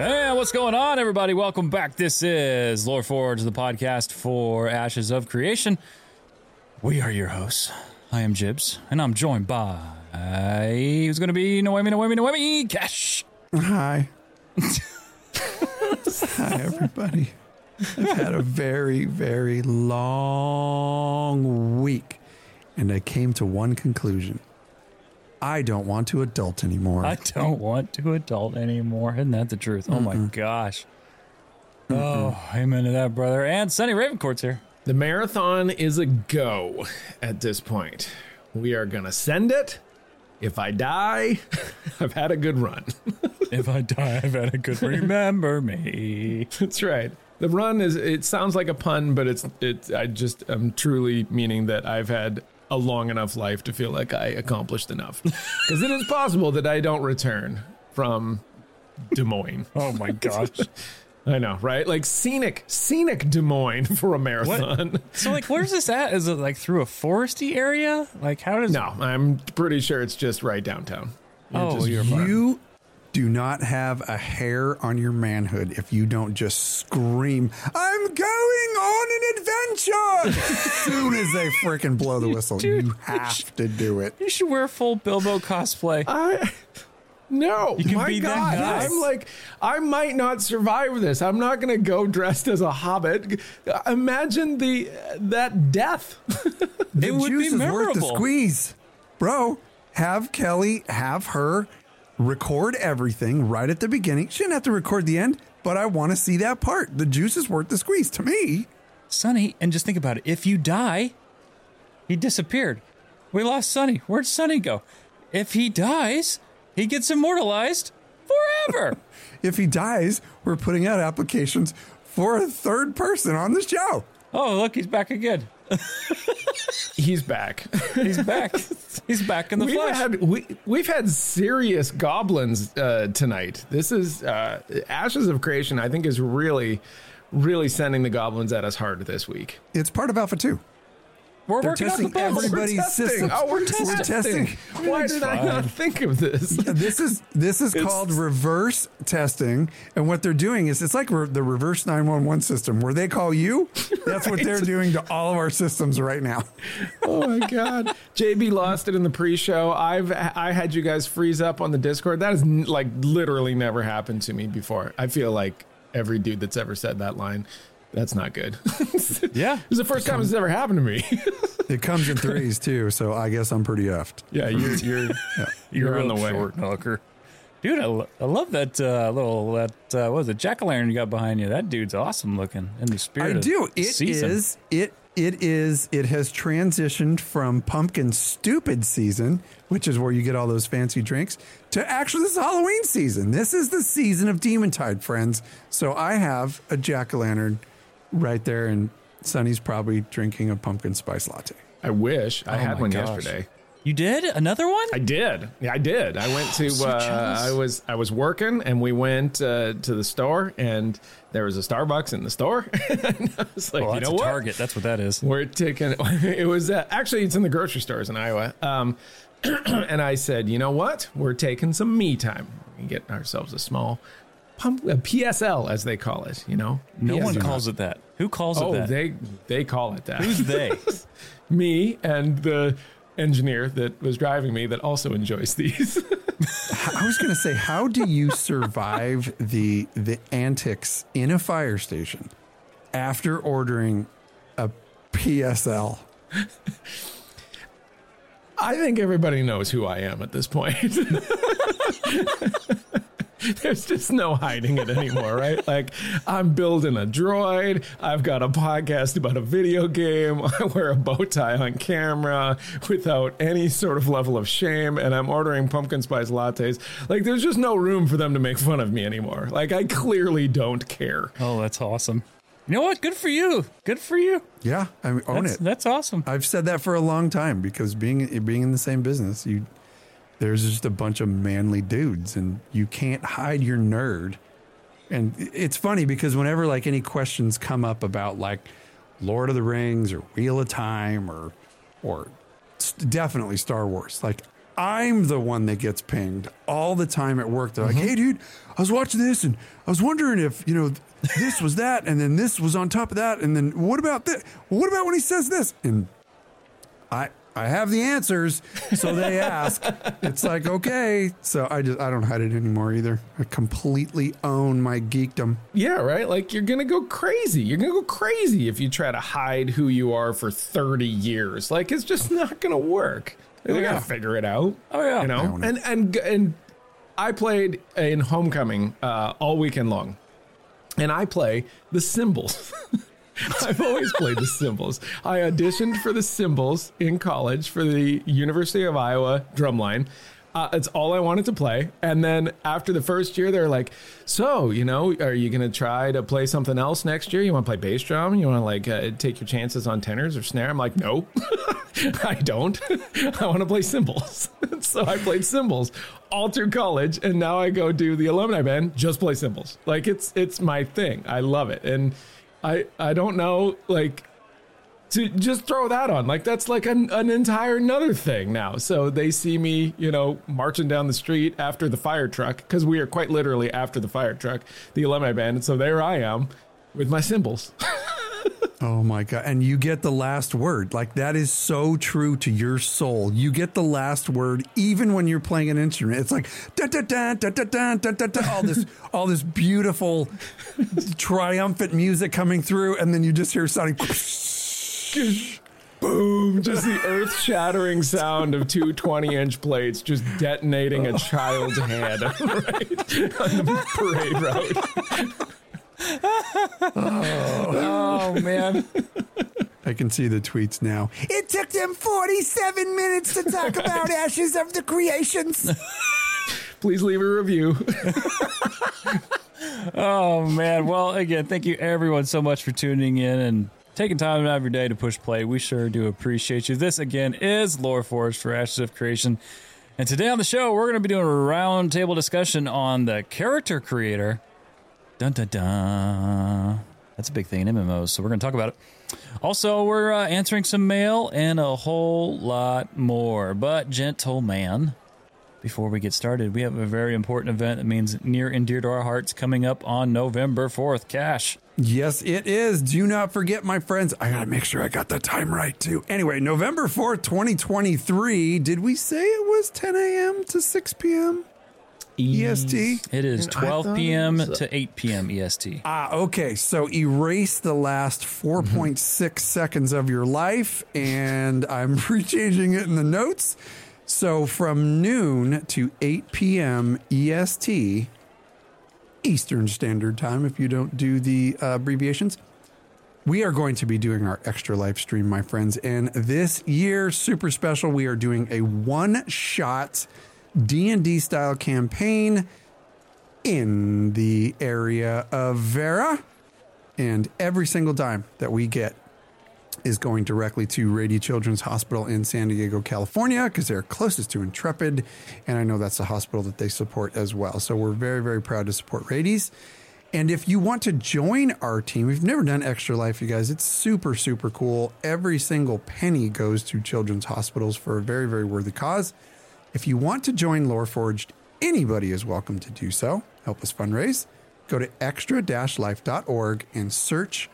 Hey, what's going on, everybody? Welcome back. This is LoreForged, the podcast for Ashes of Creation. We are your hosts. I am Jibs, and I'm joined by who's going to be Noemi, Noemi, Noemi, Cash. Hi. Hi, everybody. I've had a very, very long week, and I came to one conclusion. I don't want to adult anymore. I don't want to adult anymore. Isn't that the truth? Oh my gosh. Oh, amen to that, brother. And Sonny Ravencourt's here. The marathon is a go at this point. We are going to send it. If I die, I've had a good run. If I die, I've had a good remember me. That's right. The run is it sounds like a pun, but it's it's I just am truly meaning that I've had a long enough life to feel like I accomplished enough. Cuz it is possible that I don't return from Des Moines. Oh my gosh. I know, right? Like scenic, scenic Des Moines for a marathon. So, like, where's this at? Is it like through a foresty area? Like, how does No, I'm pretty sure it's just right downtown. Oh, you're fine. you do not have a hair on your manhood if you don't just scream, I'm going on an adventure! as soon as they freaking blow the whistle, Dude, you have to do it. You should wear full Bilbo cosplay. I no, You can my be that God, nice. I'm like, I might not survive this. I'm not gonna go dressed as a hobbit. Imagine the that death. it would juice be is worth the squeeze. Bro, have Kelly, have her record everything right at the beginning. She didn't have to record the end, but I want to see that part. The juice is worth the squeeze to me. Sonny, and just think about it. If you die, he disappeared. We lost Sonny. Where'd Sonny go? If he dies, he gets immortalized forever. If he dies, we're putting out applications for a third person on the show. oh, look, he's back again. He's back. He's back. he's back in the We've flesh. had we, we've had serious goblins uh, tonight. This is uh, Ashes of Creation. I think is really, really sending the goblins at us hard this week. It's part of Alpha 2. We're They're working on the testing bugs. everybody's We're testing. systems. Oh, we're We're testing. testing. Why did I not think of this? This is this is called reverse testing, and what they're doing is it's like re- the reverse nine one one system where they call you. That's what they're doing to all of our systems right now. Oh my god. JB lost it in the pre-show. I've I had you guys freeze up on the Discord. That has n- like literally never happened to me before. I feel like every dude that's ever said that line, that's not good. Yeah. This is the first time it's ever happened to me. It comes in threes too, so I guess I'm pretty effed. yeah, you're you're you're on the way. Short knocker. Dude, I, lo- I love that uh, little that uh, what was it jack o' lantern you got behind you. That dude's awesome looking in the spirit. I of do. It is. season. It it is. It has transitioned from pumpkin stupid season, which is where you get all those fancy drinks, to actually this is Halloween season. This is the season of Demon Tide, friends. So I have a jack o' lantern right there, and Sonny's probably drinking a pumpkin spice latte. I wish I Oh had one gosh. yesterday. You did another one? I did. Yeah, I did. I went to. so uh. I was. I was working, and we went uh, to the store, and there was a Starbucks in the store. and I was like, well, you know a what? Target. That's what that is. We're taking. It was uh, actually it's in the grocery stores in Iowa. Um, and I said, you know what? We're taking some me time. We get ourselves a small pump, uh, a PSL as they call it. You know, No one calls it that. Who calls Oh, it that? they they call it that. Who's they? me and the engineer that was driving me that also enjoys these. I was going to say, how do you survive the the antics in a fire station after ordering a PSL? I think everybody knows who I am at this point. There's just no hiding it anymore, right? Like, I'm building a droid. I've got a podcast about a video game. I wear a bow tie on camera without any sort of level of shame. And I'm ordering pumpkin spice lattes. Like, there's just no room for them to make fun of me anymore. Like, I clearly don't care. oh, that's awesome. You know what? Good for you. Good for you. Yeah, I mean, own That's, it. that's awesome. I've said that for a long time because being being in the same business, you there's just a bunch of manly dudes, and you can't hide your nerd. And it's funny because whenever like any questions come up about like Lord of the Rings or Wheel of Time or or definitely Star Wars, like I'm the one that gets pinged all the time at work. They're like, mm-hmm. "Hey, dude, I was watching this, and I was wondering if you know this was that, and then this was on top of that, and then what about this? What about when he says this?" And I I have the answers, so they ask. it's like okay, so I just I don't hide it anymore either. I completely own my geekdom. Yeah, right. Like you're gonna go crazy. You're gonna go crazy if you try to hide who you are for 30 years. Like it's just not gonna work. They're yeah. gonna figure it out. Oh, yeah. you know. own. And and and I played in Homecoming uh, all weekend long, and I play the cymbals. I've always played the cymbals. I auditioned for the cymbals in college for the University of Iowa drumline. Uh, it's all I wanted to play. And then after the first year, they're like, "So, you know, are you going to try to play something else next year? You want to play bass drum? You want to like uh, take your chances on tenors or snare?" I'm like, "No, I don't. I want to play cymbals." so I played cymbals all through college, and now I go do the alumni band, just play cymbals. Like it's it's my thing. I love it, and I I don't know like to just throw that on. Like that's like an, an entire another thing now. So they see me you know marching down the street after the fire truck because we are quite literally after the fire truck the alumni band. And so there i am with my cymbals Oh my god! And you get the last word. Like that is so true to your soul. You get the last word even when you're playing an instrument. It's like da da da da da da da da da. All this, all this beautiful, triumphant music coming through, and then you just hear sounding. boom just the earth-shattering sound of two 20-inch plates just detonating a child's head right on the parade route Oh man. I can see the tweets now. It took them 47 minutes to talk about Ashes of the Creations. please leave a review Oh man. Well, again, thank you everyone so much for tuning in and taking time out of your day to push play. We sure do appreciate you. This again is LoreForged for Ashes of Creation. And today on the show, we're going to be doing a roundtable discussion on the character creator. Dun dun dun. That's a big thing in MMOs, so we're going to talk about it. Also, we're uh, answering some mail and a whole lot more. But, gentle man, before we get started, we have a very important event that means near and dear to our hearts coming up on November 4th. Cash. Yes, it is. Do not forget, my friends. I got to make sure I got the time right, too. Anyway, November 4th, 2023. Did we say it was 10 a.m. to 6 p.m. EST? It is And 12 p.m. uh, to 8 p.m. EST. Ah, okay. So erase the last 4.6 seconds of your life, and I'm rechanging it in the notes. So from noon to 8 p.m. EST, Eastern Standard Time, if you don't do the uh, abbreviations, we are going to be doing our extra live stream, my friends. And this year, super special, we are doing a one-shot D&D style campaign in the area of Verra. And every single dime that we get is going directly to Rady Children's Hospital in San Diego, California, because they're closest to Intrepid. And I know that's the hospital that they support as well. So we're very, very proud to support Rady's. And if you want to join our team, we've never done Extra Life, you guys. It's super, super cool. Every single penny goes to children's hospitals for a very, very worthy cause. If you want to join Loreforged, anybody is welcome to do so. Help us fundraise. Go to extra-life.org and search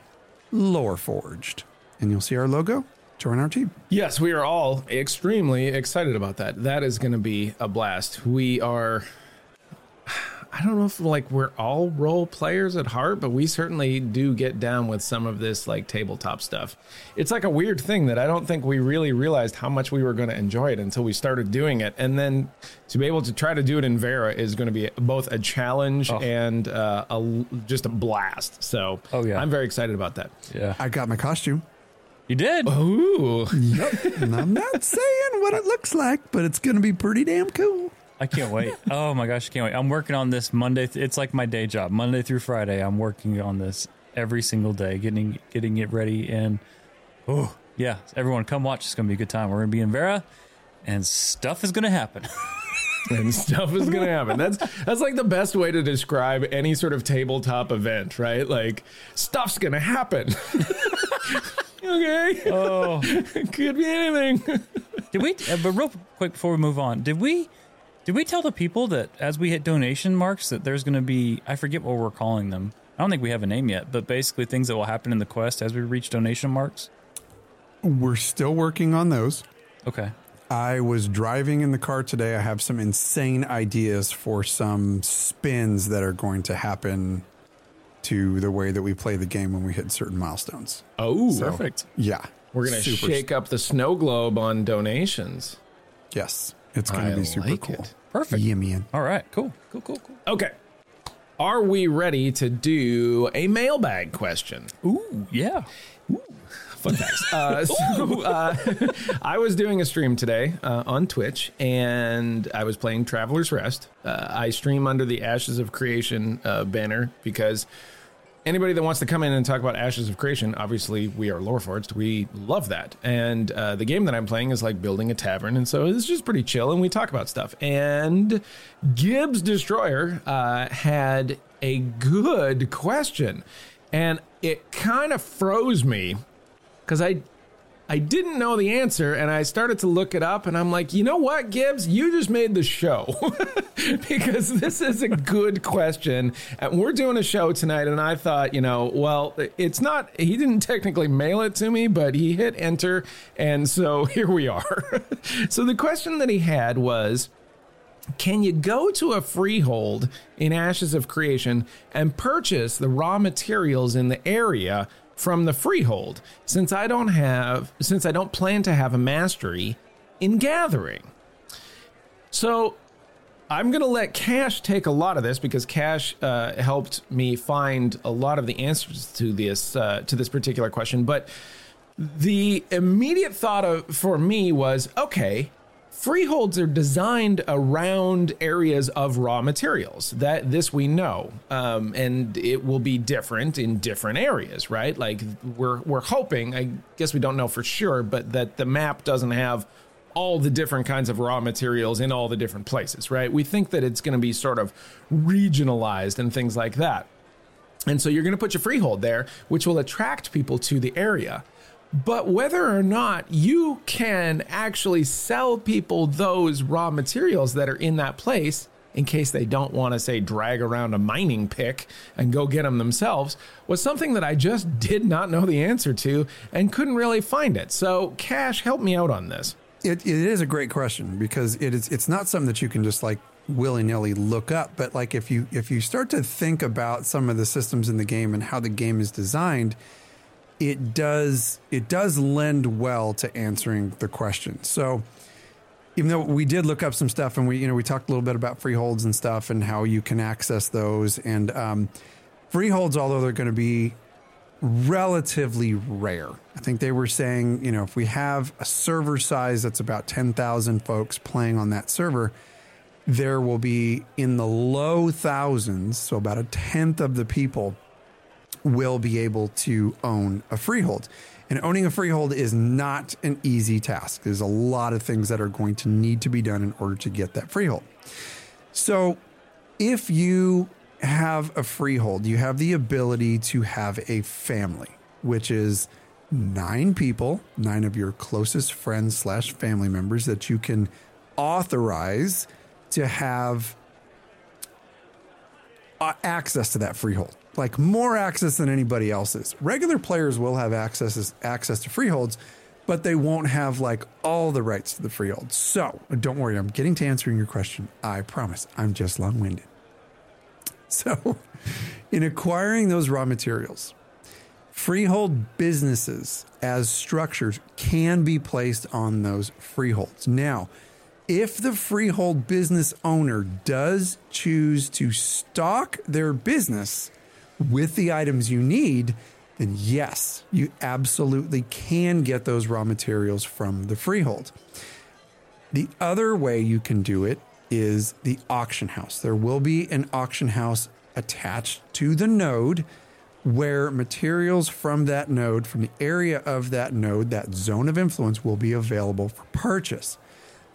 Loreforged, and you'll see our logo. Join our team. Yes, we are all extremely excited about that. That is going to be a blast. We are. I don't know if like we're all role players at heart, but we certainly do get down with some of this like tabletop stuff. It's like a weird thing that I don't think we really realized how much we were going to enjoy it until we started doing it, and then to be able to try to do it in Verra is going to be both a challenge and uh, a just a blast. So, Oh, yeah. I'm very excited about that. Yeah. I got my costume. You did? Ooh, Yep. and I'm not saying what it looks like, but it's going to be pretty damn cool. I can't wait. Oh my gosh, I can't wait. I'm working on this Monday. Th- it's like my day job. Monday through Friday, I'm working on this every single day, getting getting it ready. And oh yeah, everyone come watch. It's gonna be a good time. We're gonna be in Verra, and stuff is gonna happen. and stuff is gonna happen. That's that's like the best way to describe any sort of tabletop event, right? Like stuff's gonna happen. okay, oh, could be anything. Did we? Uh, but real quick before we move on, did we? Did we tell the people that as we hit donation marks that there's going to be I forget what we're calling them. I don't think we have a name yet, but basically things that will happen in the quest as we reach donation marks. We're still working on those. Okay. I was driving in the car today. I have some insane ideas for some spins that are going to happen to the way that we play the game when we hit certain milestones. Oh, Perfect. Yeah. We're gonna Super- shake up the snow globe on donations. Yes. It's going to be super like cool. it. Perfect. Yeah, man. All right. Cool. Cool. Cool. Cool. Okay. Are we ready to do a mailbag question? Ooh. Yeah. Fun facts. Uh, so, uh, I was doing a stream today uh, on Twitch, and I was playing Traveler's Rest. Uh, I stream under the Ashes of Creation uh, banner because anybody that wants to come in and talk about Ashes of Creation, obviously we are Loreforged. We love that, and uh, the game that I'm playing is like building a tavern, and so it's just pretty chill, and we talk about stuff. And GibbsDestroyr uh, had a good question, and it kind of froze me because I I didn't know the answer and I started to look it up and I'm like, you know what, Gibbs, you just made the show because this is a good question. And we're doing a show tonight and I thought, you know, well, it's not, he didn't technically mail it to me, but he hit enter. And so here we are. so the question that he had was, can you go to a freehold in Ashes of Creation and purchase the raw materials in the area from the freehold since I don't have since I don't plan to have a mastery in gathering. So I'm going to let Cash take a lot of this because Cash uh, helped me find a lot of the answers to this uh, to this particular question. But the immediate thought of for me was okay. Freeholds are designed around areas of raw materials. That this we know, um, and it will be different in different areas, right? Like we're we're hoping. I guess we don't know for sure, but that the map doesn't have all the different kinds of raw materials in all the different places, right? We think that it's going to be sort of regionalized and things like that. And so you're going to put your freehold there, which will attract people to the area. But whether or not you can actually sell people those raw materials that are in that place, in case they don't want to say drag around a mining pick and go get them themselves, was something that I just did not know the answer to and couldn't really find it. So, Cash, help me out on this. It, it is a great question because it is it's not something that you can just like willy nilly look up. But like if you if you start to think about some of the systems in the game and how the game is designed, it does it does lend well to answering the question. So even though we did look up some stuff and we you know we talked a little bit about freeholds and stuff and how you can access those and um, freeholds although they're going to be relatively rare. I think they were saying, you know, if we have a server size that's about 10,000 folks playing on that server, there will be in the low thousands, so about a tenth of the people will be able to own a freehold. And owning a freehold is not an easy task. There's a lot of things that are going to need to be done in order to get that freehold. So, if you have a freehold, you have the ability to have a family, which is nine people, nine of your closest friends slash family members that you can authorize to have uh, access to that freehold. Like more access than anybody else's. Regular players will have access access to freeholds, but they won't have like all the rights to the freehold. So don't worry, I'm getting to answering your question. I promise. I'm just long winded. So, in acquiring those raw materials, freehold businesses as structures can be placed on those freeholds. Now, if the freehold business owner does choose to stock their business with the items you need, then yes, you absolutely can get those raw materials from the freehold. The other way you can do it is the auction house. There will be an auction house attached to the node where materials from that node, from the area of that node, that zone of influence, will be available for purchase.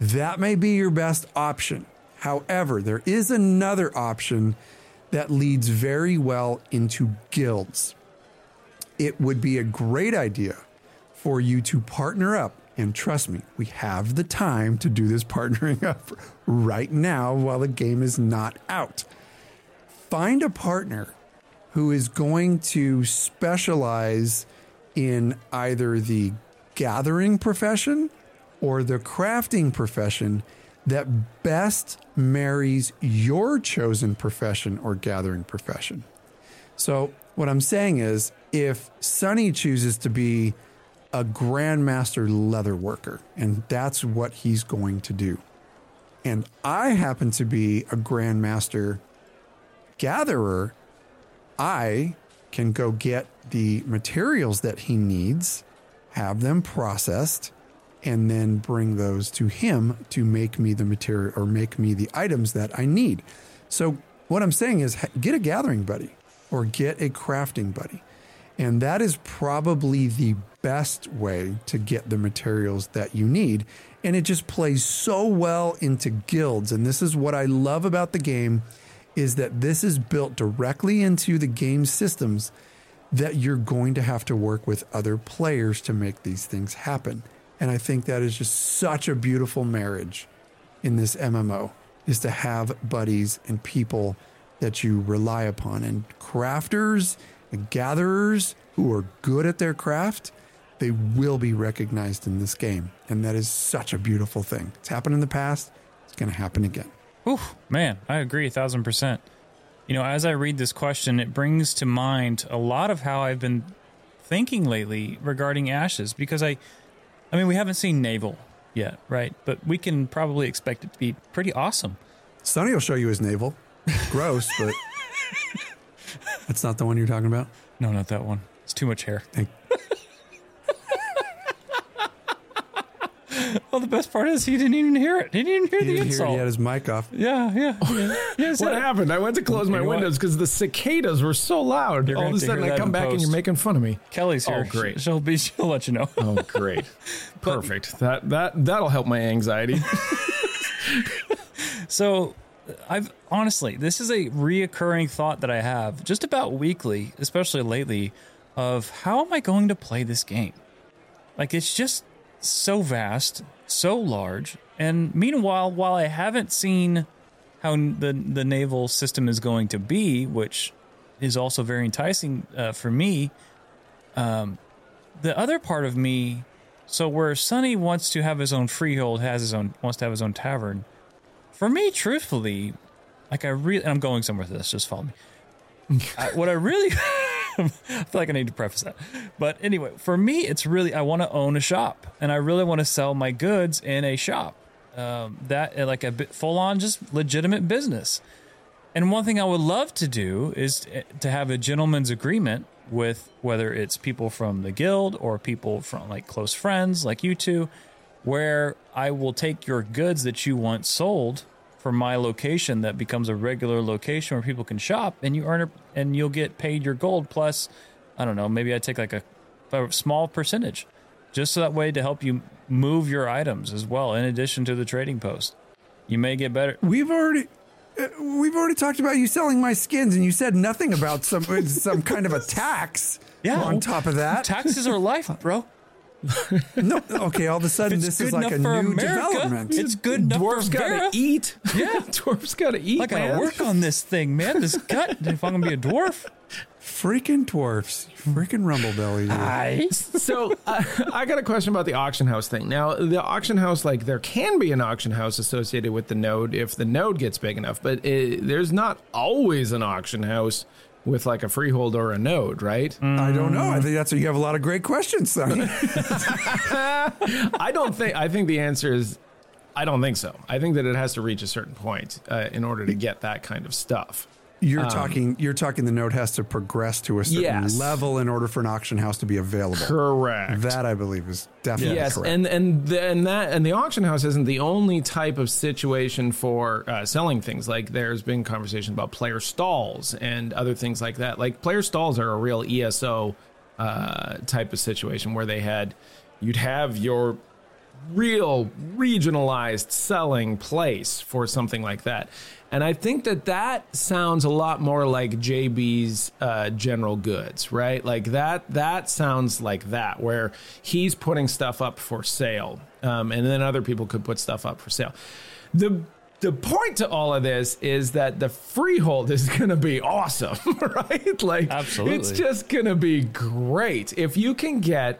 That may be your best option. However, there is another option that leads very well into guilds. It would be a great idea for you to partner up And trust me, we have the time to do this partnering up right now while the game is not out. Find a partner who is going to specialize in either the gathering profession or the crafting profession that best marries your chosen profession or gathering profession. So, what I'm saying is, if Sonny chooses to be a grandmaster leather worker, and that's what he's going to do, and I happen to be a grandmaster gatherer, I can go get the materials that he needs, have them processed, and then bring those to him to make me the material or make me the items that I need. So, what I'm saying is get a gathering buddy or get a crafting buddy. And that is probably the best way to get the materials that you need. And it just plays so well into guilds. And this is what I love about the game is that this is built directly into the game systems that you're going to have to work with other players to make these things happen. And I think that is just such a beautiful marriage in this MMO is to have buddies and people that you rely upon. And crafters and gatherers who are good at their craft they will be recognized in this game. And that is such a beautiful thing. It's happened in the past. It's going to happen again. Whew, man, I agree a thousand percent. You know, as I read this question, it brings to mind a lot of how I've been thinking lately regarding ashes because I, I mean, we haven't seen naval yet, right? But we can probably expect it to be pretty awesome. sonny will show you his navel gross but that's not the one you're talking about No, not that one. It's too much hair. Thank- Well, the best part is he didn't even hear it. He didn't even hear he the didn't hear insult. he had his mic off yeah, yeah, yeah. yeah What happened? I went to close my You know what? windows because the cicadas were so loud. You're All of a sudden, I come in back and you're making fun of me. Kelly's oh, here. Oh, great. She'll be. She'll let you know. Oh, great, perfect. That that that'll help my anxiety. So, I've honestly, this is a reoccurring thought that I have just about weekly, especially lately, of how am I going to play this game? Like, it's just so vast, so large. And meanwhile, while I haven't seen how the, the naval system is going to be, which is also very enticing uh, for me, um, the other part of me, so where Sonny wants to have his own freehold, has his own, wants to have his own tavern, for me, truthfully, like I really, I'm going somewhere with this. Just follow me. I, what I really, I feel like I need to preface that. But anyway, for me, it's really I want to own a shop, and I really want to sell my goods in a shop. Um, that uh, like a full on, just legitimate business. And one thing I would love to do is to have a gentleman's agreement with whether it's people from the guild or people from like close friends like you two, where I will take your goods that you want sold from my location that becomes a regular location where people can shop and you earn a, and you'll get paid your gold plus I don't know, maybe I take like a, a small percentage just so that way to help you move your items as well in addition to the trading post. You may get better We've already uh, we've already talked about you selling my skins, and you said nothing about some some kind of a tax. Yeah. On top of that, taxes are life, bro. no. Okay, all of a sudden this is like a enough for new America. development. It's good enough Dwarfs for gotta Verra. eat. Yeah. Dwarfs gotta eat. I gotta man. work on this thing, man. This gut. If I'm gonna be a dwarf, freaking dwarfs, freaking rumblebelly. you. I so uh, I got a question about the auction house thing. Now, the auction house, like there can be an auction house associated with the node if the node gets big enough, but it, there's not always an auction house with like a freehold or a node, right? I don't know. I think that's you have a lot of great questions, Sonny. I don't think. I think the answer is. I don't think so. I think that it has to reach a certain point uh, in order to get that kind of stuff. You're talking. You're talking. The node has to progress to a certain Yes. level in order for an auction house to be available. Correct. That I believe is definitely yes, correct. and and the, and that and the auction house isn't the only type of situation for uh, selling things. Like there's been conversation about player stalls and other things like that. Like player stalls are a real ESO uh, type of situation where they had you'd have your real regionalized selling place for something like that. And I think that that sounds a lot more like JB's uh, General Goods, right? Like that. That sounds like that, where he's putting stuff up for sale, um, and then other people could put stuff up for sale. The the point to all of this is that the freehold is going to be awesome, right? Like, Absolutely. it's just going to be great if you can get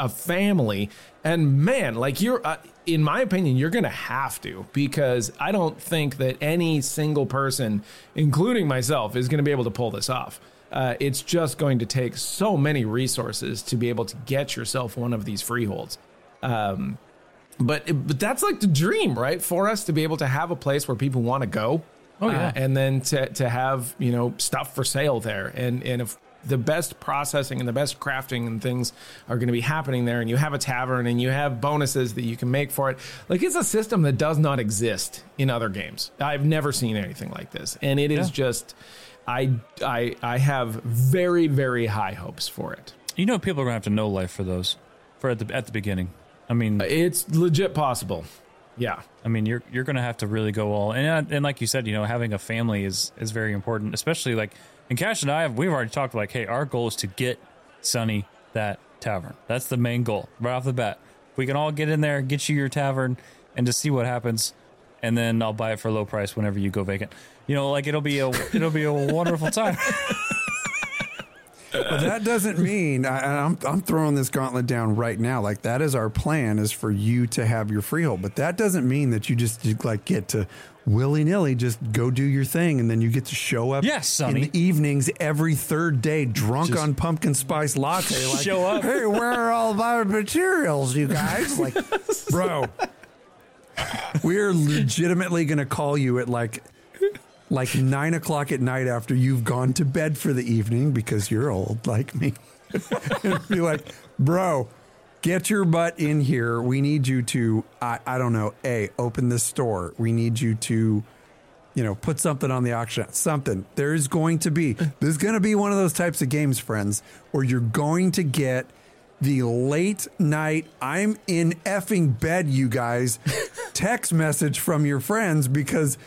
a family. And man like you're uh, in my opinion you're gonna have to because i don't think that any single person including myself is gonna be able to pull this off. Uh, it's just going to take so many resources to be able to get yourself one of these freeholds. Um, but but that's like the dream right? For us to be able to have a place where people want to go Oh, yeah. uh, and then to, to have you know stuff for sale there. And and if the best processing and the best crafting and things are going to be happening there and you have a tavern and you have bonuses that you can make for it like it's a system that does not exist in other games i've never seen anything like this and it is Yeah. just i i i have very very high hopes for it You know, people are gonna have to know life for those, for at the at the beginning. I mean, it's legit possible yeah I mean, you're you're gonna have to really go all and and like you said, you know, having a family is is very important, especially like. And Cash and I have we've already talked like, hey, our goal is to get Sonny that tavern. That's the main goal right off the bat. We can all get in there, get you your tavern, and just see what happens, and then I'll buy it for a low price whenever you go vacant. You know, like it'll be a it'll be a wonderful time. But that doesn't mean I, I'm I'm throwing this gauntlet down right now. Like that is our plan is for you to have your freehold. But that doesn't mean that you just like get to willy nilly just go do your thing and then you get to show up Yes, Sonny. in the evenings every third day drunk Just on pumpkin spice latte. Like, show up. Hey, where are all my materials, you guys? Like, bro, we're legitimately gonna call you at like like nine o'clock at night after you've gone to bed for the evening because you're old like me. and be like, bro, get your butt in here. We need you to, I, I don't know, A, open this store. We need you to, you know, put something on the auction, something. There's going to be, there's going to be one of those types of games, friends, where you're going to get the late night, I'm in effing bed, you guys, text message from your friends because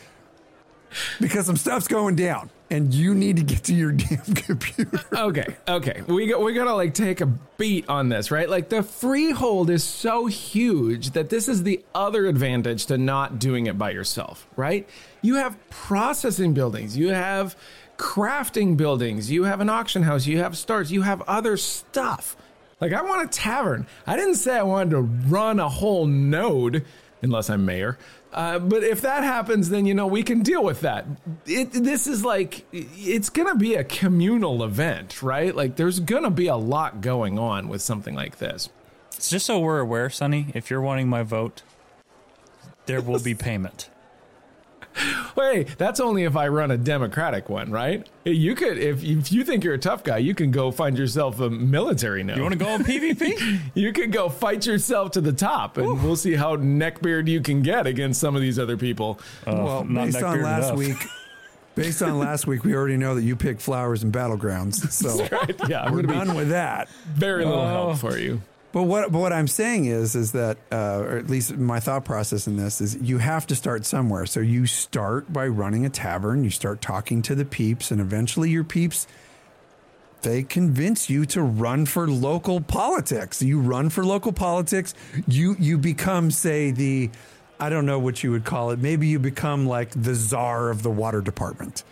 because some stuff's going down and you need to get to your damn computer. okay, okay. We got we gotta like take a beat on this, right? Like the freehold is so huge that this is the other advantage to not doing it by yourself, right? You have processing buildings, you have crafting buildings, you have an auction house, you have stores, you have other stuff. Like I want a tavern. I didn't say I wanted to run a whole node unless I'm mayor. Uh, but if that happens, then you know we can deal with that. It, this is like it's gonna be a communal event, right? Like there's gonna be a lot going on with something like this. Just so we're aware, Sonny, if you're wanting my vote, there will be payment. Hey, that's only if I run a democratic one, right? You could, if if you think you're a tough guy, you can go find yourself a military node. You want to go on PvP? You can go fight yourself to the top, and we'll see how neckbeard you can get against some of these other people. well, Uh, not based on neckbeard last enough. week, based on last week, we already know that you pick flowers and battlegrounds. So yeah, I'm we're going to be done with that. very little Oh. help for you. But what but what I'm saying is is that, uh, or at least my thought process in this is, you have to start somewhere. So you start by running a tavern. You start talking to the peeps, and eventually your peeps they convince you to run for local politics. You run for local politics. You you become, say, the I don't know what you would call it. Maybe you become like the czar of the water department.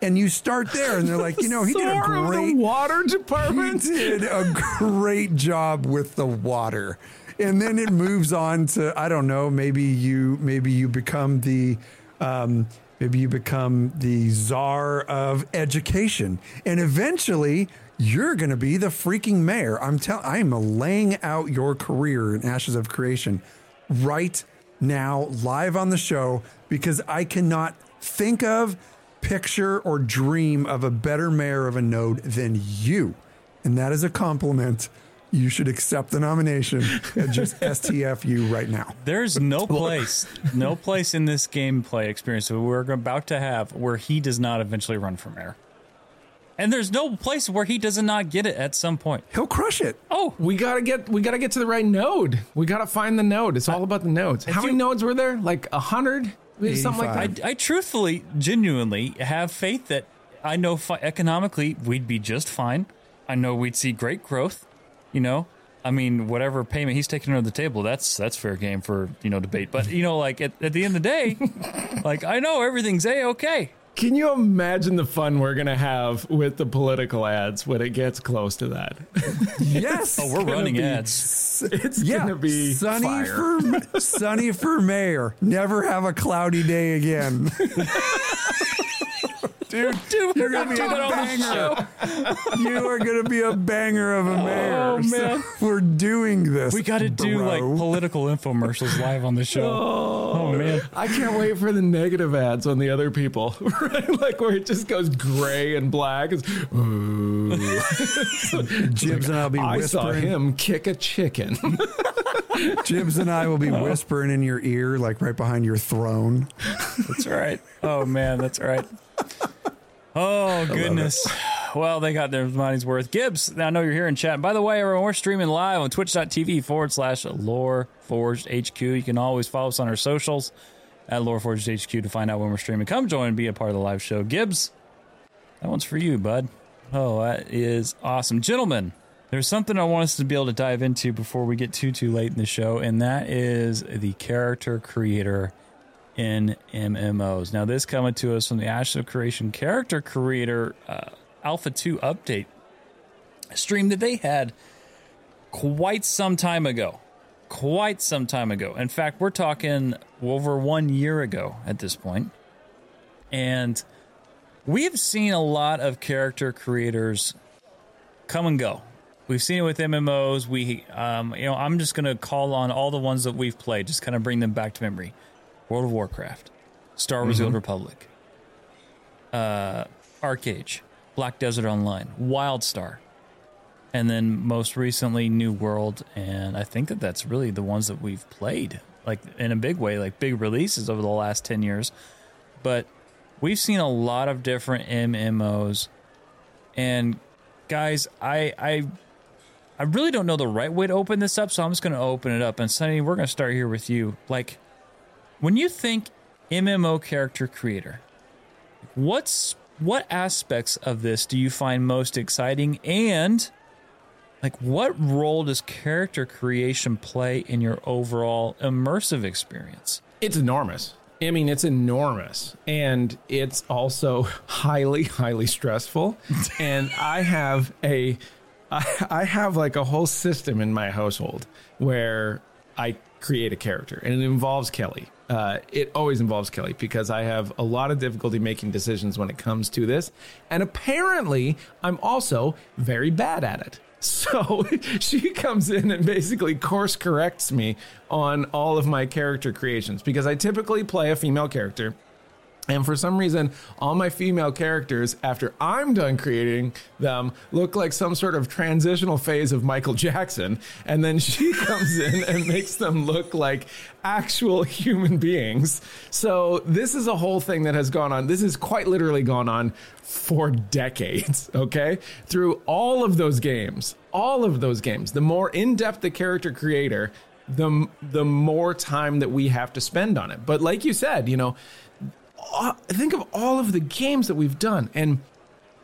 And you start there, and they're like, you know, he did a Czar of the great water he department. did a great job with the water. And then it moves on to I don't know, maybe you maybe you become the um, maybe you become the czar of education. And eventually you're going to be the freaking mayor. I'm telling I'm laying out your career in Ashes of Creation right now live on the show because I cannot think of picture or dream of a better mayor of a node than you. And that is a compliment. You should accept the nomination and just STFU right now. There's no place, no place in this gameplay experience that we're about to have where he does not eventually run for mayor. And there's no place where he does not get it at some point. He'll crush it. Oh, We gotta get we gotta get to the right node. We gotta find the node. It's all about the nodes. How many you- nodes were there? Like a hundred, something like that. I, I truthfully, genuinely have faith that I know fi- economically we'd be just fine. I know we'd see great growth. You know, I mean, whatever payment he's taking under the table, that's that's fair game for you know debate. But you know, like at, at the end of the day, like I know everything's a okay. Can you imagine the fun we're gonna have with the political ads when it gets close to that? Yes. Oh, we're running be- ads. It's yeah. gonna be sunny fire. for sunny for mayor. Never have a cloudy day again. Dude, Dude, you're gonna be a that on the banger. you are gonna be a banger of a oh, mayor. Oh, So man. we're doing this. We got to do like political infomercials live on the show. Oh. oh, man. I can't wait for the negative ads on the other people, right? Like where it just goes gray and black. It's, Ooh. Jibs and I'll be I saw whispering. him kick a chicken. Jibs and I will be oh. whispering in your ear, like right behind your throne. That's right. Oh man, that's right. Oh goodness. Well, they got their money's worth. Gibbs, I know you're here in chat. By the way, everyone, we're streaming live on twitch.tv forward slash lore forged HQ. You can always follow us on our socials at lore forged HQ to find out when we're streaming. Come join and be a part of the live show. Gibbs, that one's for you, bud. Oh, that is awesome. Gentlemen, there's something I want us to be able to dive into before we get too, too late in the show, and that is the character creator in MMOs. Now, this coming to us from the Ashes of Creation character creator uh, Alpha 2 update stream that they had quite some time ago. Quite some time ago. In fact, we're talking over one year ago at this point. And we have seen a lot of character creators come and go. We've seen it with MMOs. We, um, you know, I'm just going to call on all the ones that we've played, just kind of bring them back to memory. World of Warcraft, Star Wars: The Old Republic, uh, ArcheAge, Black Desert Online, WildStar, and then most recently New World. And I think that that's really the ones that we've played, like in a big way, like big releases over the last ten years. But we've seen a lot of different MMOs, and guys, I I I really don't know the right way to open this up, so I'm just going to open it up. And Sonny, we're going to start here with you. Like, when you think MMO character creator, what's what aspects of this do you find most exciting, and like what role does character creation play in your overall immersive experience? It's enormous. I mean, it's enormous. And it's also highly, highly stressful. and I have a, I have like a whole system in my household where I create a character and it involves Kelly. Uh, it always involves Kelly because I have a lot of difficulty making decisions when it comes to this. And apparently, I'm also very bad at it. So she comes in and basically course corrects me on all of my character creations because I typically play a female character. And for some reason, all my female characters, after I'm done creating them, look like some sort of transitional phase of Michael Jackson. And then she comes in and makes them look like actual human beings. So this is a whole thing that has gone on. This has quite literally gone on for decades, okay? Through all of those games, all of those games, the more in depth the character creator, the, the more time that we have to spend on it. But like you said, you know, think of all of the games that we've done. And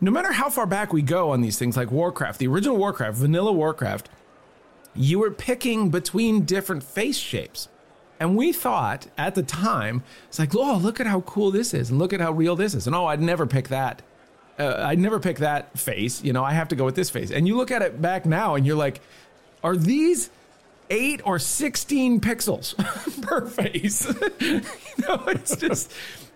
no matter how far back we go on these things like warcraft the original warcraft vanilla warcraft you were picking between different face shapes. And we thought at the time it's like oh look at how cool this is and look at how real this is. And oh i'd never pick that. Uh, i'd never pick that face you know i have to go with this face. And you look at it back now and you're like are these eight or 16 pixels per face? You know it's just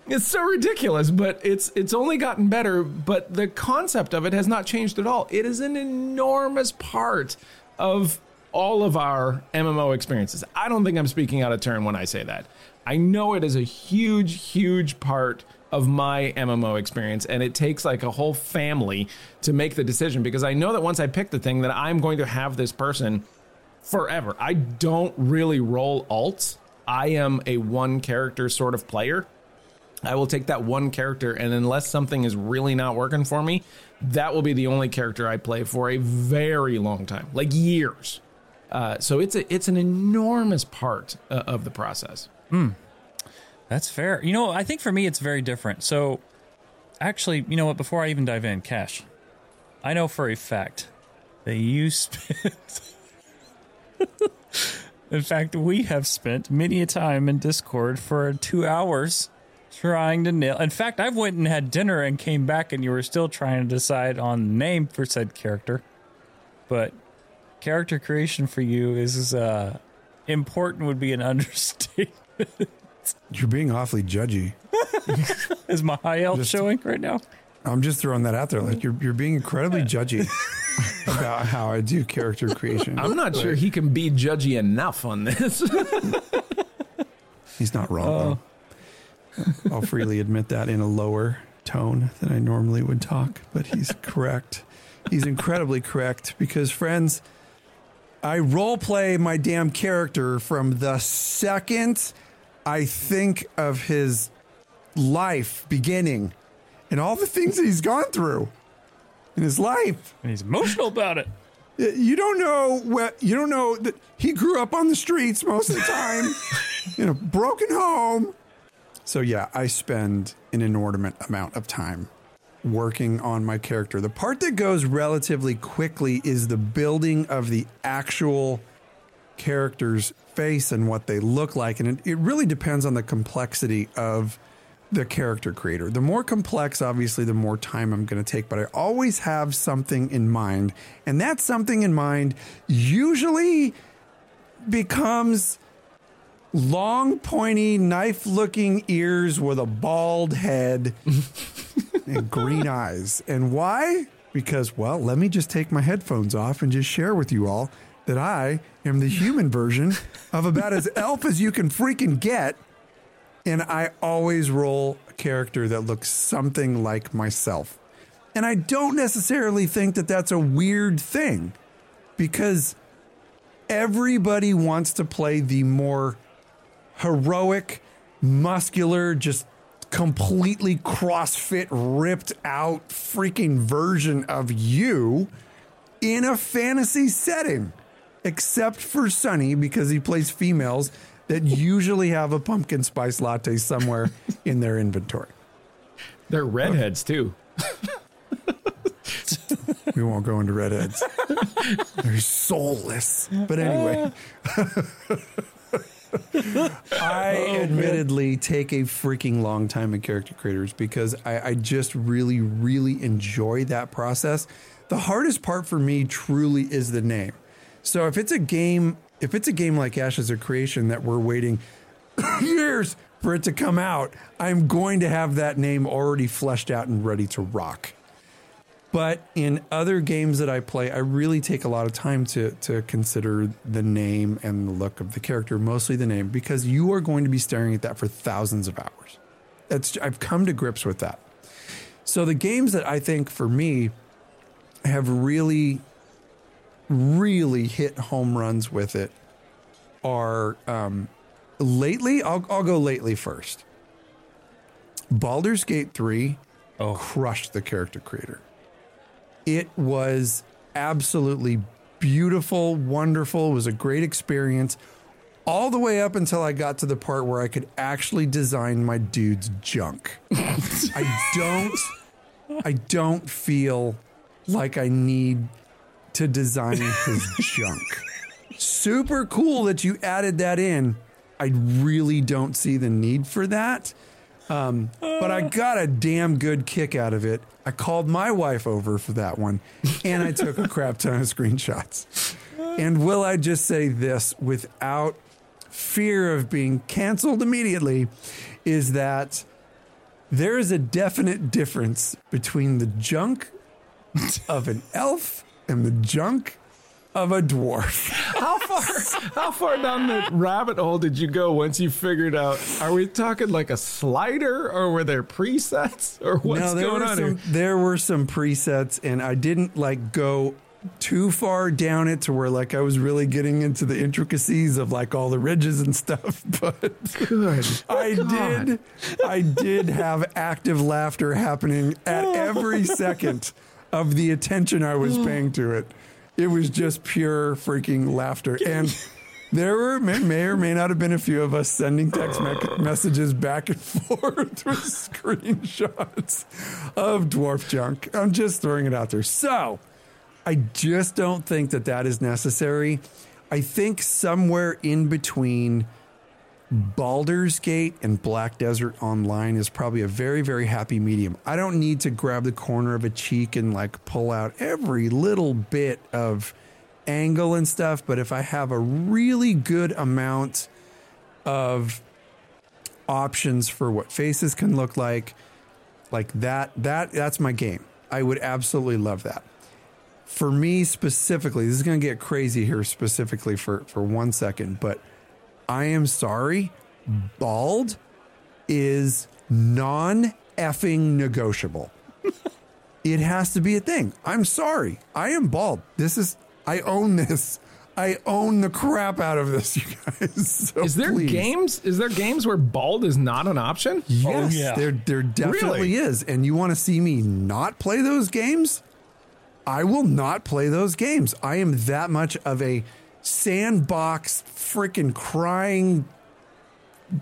it's so ridiculous, but it's it's only gotten better. But the concept of it has not changed at all. It is an enormous part of all of our MMO experiences. I don't think I'm speaking out of turn when I say that. I know it is a huge, huge part of my MMO experience, and it takes like a whole family to make the decision because I know that once I pick the thing, that I'm going to have this person forever. I don't really roll alts. I am a one character sort of player. I will take that one character, and unless something is really not working for me, that will be the only character I play for a very long time, like years. Uh, so it's a it's an enormous part uh, of the process. That's fair. You know, I think for me it's very different. So, actually, you know what? Before I even dive in, Cash, I know for a fact that you spent. in fact, we have spent many a time in Discord for two hours trying to nail. In fact, I've went and had dinner and came back, and you were still trying to decide on the name for said character. But character creation for you is uh, important. Would be an understatement. You're being awfully judgy. Is my high elf Just- showing right now? I'm just throwing that out there. Like you're you're being incredibly judgy about how I do character creation. I'm not sure he can be judgy enough on this. He's not wrong. though. I'll freely admit that in a lower tone than I normally would talk, but he's correct. He's incredibly correct because, friends, I role play my damn character from the second I think of his life beginning and all the things that he's gone through in his life. And he's emotional about it. You don't know what you don't know that he grew up on the streets most of the time in a broken home. So yeah, I spend an inordinate amount of time working on my character. The part that goes relatively quickly is the building of the actual character's face and what they look like. And it, it really depends on the complexity of the character creator. The more complex, obviously, the more time I'm going to take, but I always have something in mind. And that something in mind usually becomes long, pointy, knife looking ears with a bald head and green eyes. And why? Because, well, let me just take my headphones off and just share with you all that I am the human version of about as elf as you can freaking get. And I always roll a character that looks something like myself. And I don't necessarily think that that's a weird thing because everybody wants to play the more heroic, muscular, just completely CrossFit, ripped out freaking version of you in a fantasy setting, except for Sonny because he plays females that usually have a pumpkin spice latte somewhere in their inventory. They're redheads too. We won't go into redheads. They're soulless. But anyway. I oh, admittedly take a freaking long time in character creators because I, I just really, really enjoy that process. The hardest part for me truly is the name. So if it's a game, if it's a game like Ashes of Creation that we're waiting years for it to come out, I'm going to have that name already fleshed out and ready to rock. But in other games that I play, I really take a lot of time to to consider the name and the look of the character, mostly the name, because you are going to be staring at that for thousands of hours. That's I've come to grips with that. So the games that I think for me have really, really hit home runs with it are um, lately. I'll I'll go lately first. Baldur's Gate three Oh. crushed the character creator. It was absolutely beautiful, wonderful. It was a great experience. All the way up until I got to the part where I could actually design my dude's junk. I don't I don't feel like I need to design his junk. Super cool that you added that in. I really don't see the need for that. Um, but I got a damn good kick out of it. I called my wife over for that one, and I took a crap ton of screenshots. And will I just say this without fear of being canceled immediately is that there is a definite difference between the junk of an elf and the junk of a dwarf. How far? How far down the rabbit hole did you go once you figured out? Are we talking like a slider, or were there presets, or what's no, going on some here? there were some presets, and I didn't like go too far down it to where like I was really getting into the intricacies of like all the ridges and stuff, but Good. I God. did I did have active laughter happening at every second of the attention I was paying to it. It was just pure freaking laughter and there were may, may or may not have been a few of us sending text me- messages back and forth with screenshots of dwarf junk. I'm just throwing it out there. So, I just don't think that that is necessary. I think somewhere in between Baldur's Gate and Black Desert Online is probably a very, very happy medium. I don't need to grab the corner of a cheek and like pull out every little bit of angle and stuff, but if I have a really good amount of options for what faces can look like, like that, that that's my game. I would absolutely love that for me specifically, this is going to get crazy here specifically for, for one second, but I am sorry. Bald is non effing negotiable. it has to be a thing. I'm sorry. I am bald. This is, I own this. I own the crap out of this, you guys. So Is there please. games? Is there games where bald is not an option? Yes, oh, yeah. there there definitely Really? is. And you want to see me not play those games? I will not play those games. I am that much of a sandbox freaking crying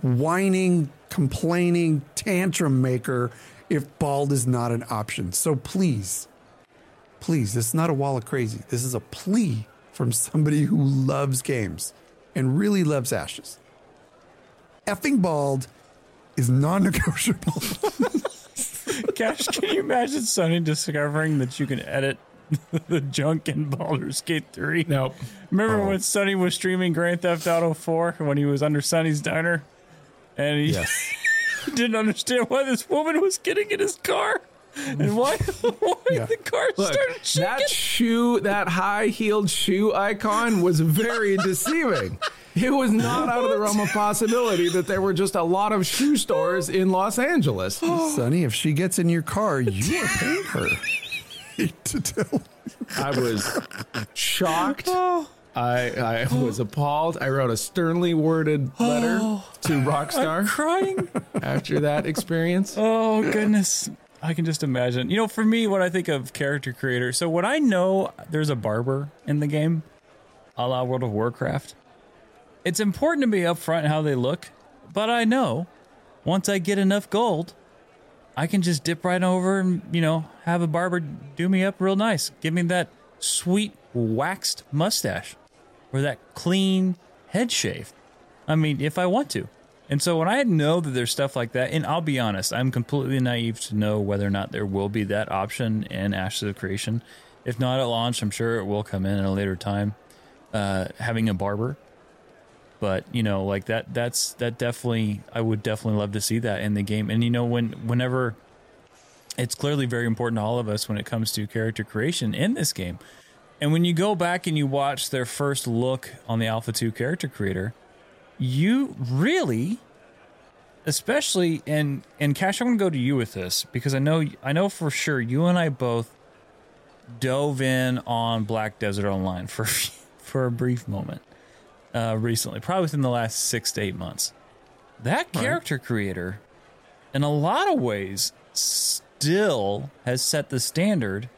whining, complaining tantrum maker if bald is not an option. So please, please, this is not a wall of crazy. This is a plea from somebody who loves games and really loves ashes. Effing bald is non negotiable. Cash, can you imagine Sonny discovering that you can edit the junk in Baldur's Gate 3? Nope. Remember Oh. when Sonny was streaming Grand Theft Auto 4 when he was under Sonny's diner? And he yes. didn't understand why this woman was getting in his car and why, why Yeah. the car Look, started shaking. that shoe, that high heeled shoe icon was very deceiving. It was not out of the realm of possibility that there were just a lot of shoe stores in Los Angeles. Sonny, if she gets in your car, you are paying her. Hate to tell. I was shocked. Oh. I, I was appalled. I wrote a sternly worded letter oh. to Rockstar crying. after that experience. Oh goodness. I can just imagine. You know, for me, when I think of character creator, so when I know there's a barber in the game, a la World of Warcraft, it's important to be upfront how they look. But I know once I get enough gold, I can just dip right over and, you know, have a barber do me up real nice. Give me that sweet waxed mustache or that clean head shave. I mean, if I want to. And so when I know that there's stuff like that, and I'll be honest, I'm completely naive to know whether or not there will be that option in Ashes of Creation. If not at launch, I'm sure it will come in at a later time. Uh, having a barber, but you know, like that, that's that definitely, I would definitely love to see that in the game. And you know, when whenever it's clearly very important to all of us when it comes to character creation in this game. And when you go back and you watch their first look on the Alpha 2 character creator, you really especially and and Cash I'm going to go to you with this because I know I know for sure you and I both dove in on Black Desert Online for for a brief moment uh recently, probably within the last 6 to 8 months. That character creator in a lot of ways still has set the standard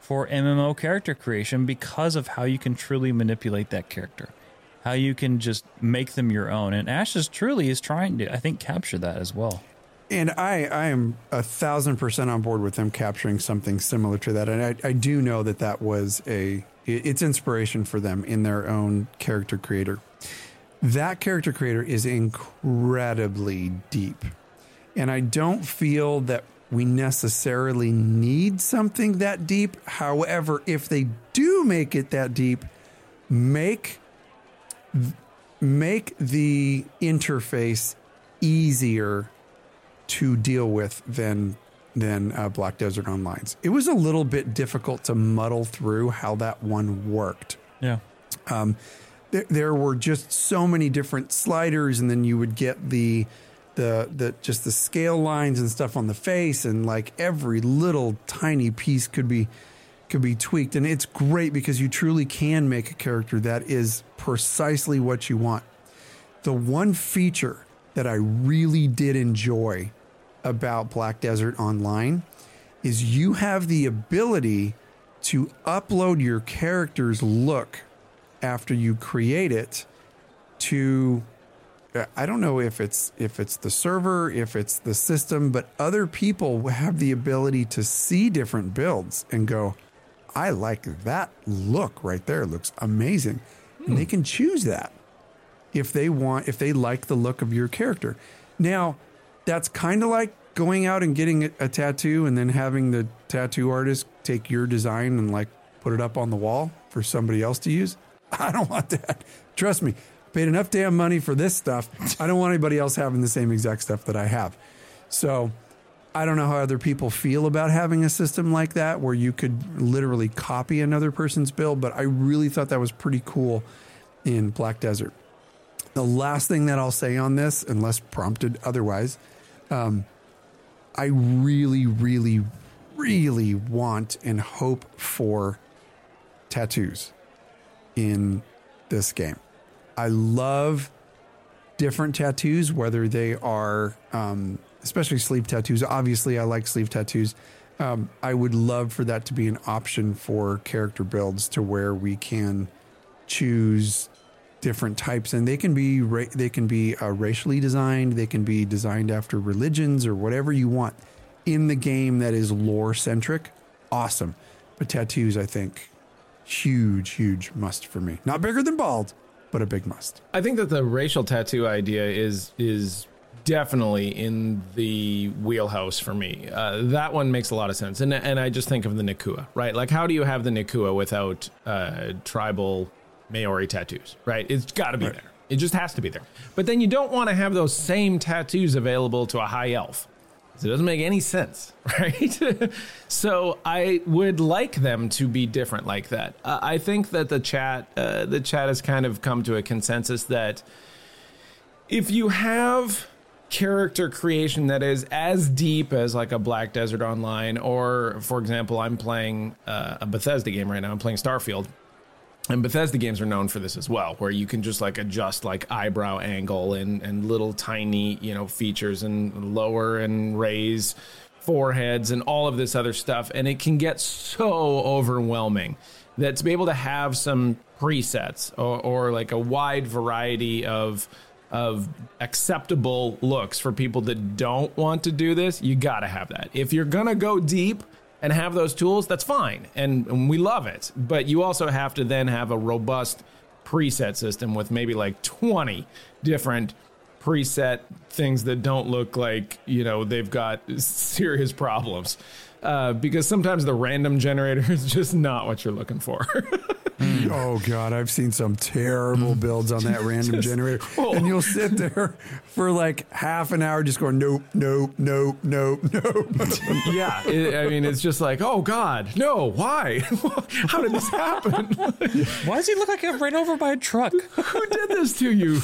for MMO character creation because of how you can truly manipulate that character, how you can just make them your own. And Ashes truly is trying to, I think, capture that as well. And I, I am a thousand percent on board with them capturing something similar to that. And I, I do know that that was a, it's inspiration for them in their own character creator. That character creator is incredibly deep. And I don't feel that we necessarily need something that deep. However, if they do make it that deep, make make the interface easier to deal with than than uh, Black Desert Online's. It was a little bit difficult to muddle through how that one worked. Yeah. There, there were just so many different sliders, and then you would get the the the just the scale lines and stuff on the face, and like every little tiny piece could be could be tweaked. And it's great because you truly can make a character that is precisely what you want. The one feature that I really did enjoy about Black Desert Online is you have the ability to upload your character's look after you create it to I don't know if it's if it's the server, if it's the system, but other people have the ability to see different builds and go, I like that look right there. It looks amazing. And they hmm. can choose that if they want if they like the look of your character. Now, that's kind of like going out and getting a, tattoo and then having the tattoo artist take your design and like put it up on the wall for somebody else to use. I don't want that. Trust me, paid enough damn money for this stuff. I don't want anybody else having the same exact stuff that I have. So I don't know how other people feel about having a system like that where you could literally copy another person's build, but I really thought that was pretty cool in Black Desert. The last thing that I'll say on this, unless prompted otherwise, um, I really, really, really want and hope for tattoos in this game. I love different tattoos, whether they are, um, especially sleeve tattoos. Obviously, I like sleeve tattoos. Um, I would love for that to be an option for character builds to where we can choose different types, and they can be ra- they can be uh, racially designed. They can be designed after religions or whatever you want in the game that is lore centric. Awesome, but tattoos, I think, huge, huge must for me. Not bigger than bald, but a big must. I think that the racial tattoo idea is is definitely in the wheelhouse for me. Uh, that one makes a lot of sense, and and I just think of the Nikua, right? Like, how do you have the Nikua without uh, tribal Maori tattoos, right? It's got to be Right. there. It just has to be there. But then you don't want to have those same tattoos available to a high elf. So it doesn't make any sense, right? so I would like them to be different like that. Uh, I think that the chat, uh, the chat has kind of come to a consensus that if you have character creation that is as deep as like a Black Desert Online, or for example, I'm playing uh, a Bethesda game right now. I'm playing Starfield. And Bethesda games are known for this as well, where you can just like adjust like eyebrow angle and, and little tiny, you know, features and lower and raise foreheads and all of this other stuff. And it can get so overwhelming that to be able to have some presets or, or like a wide variety of of acceptable looks for people that don't want to do this, you got to have that. If you're to go deep, and have those tools, that's fine. And, and we love it. But you also have to then have a robust preset system with maybe like 20 different preset things that don't look like, you know, they've got serious problems. Uh, because sometimes the random generator is just not what you're looking for. Oh god, I've seen some terrible builds on that random generator, oh. and you'll sit there for like half an hour just going nope, nope, nope, nope, nope. yeah. It, I mean, it's just like, oh God, no, why? How did this happen? Why does he look like he got ran over by a truck? Who did this to you?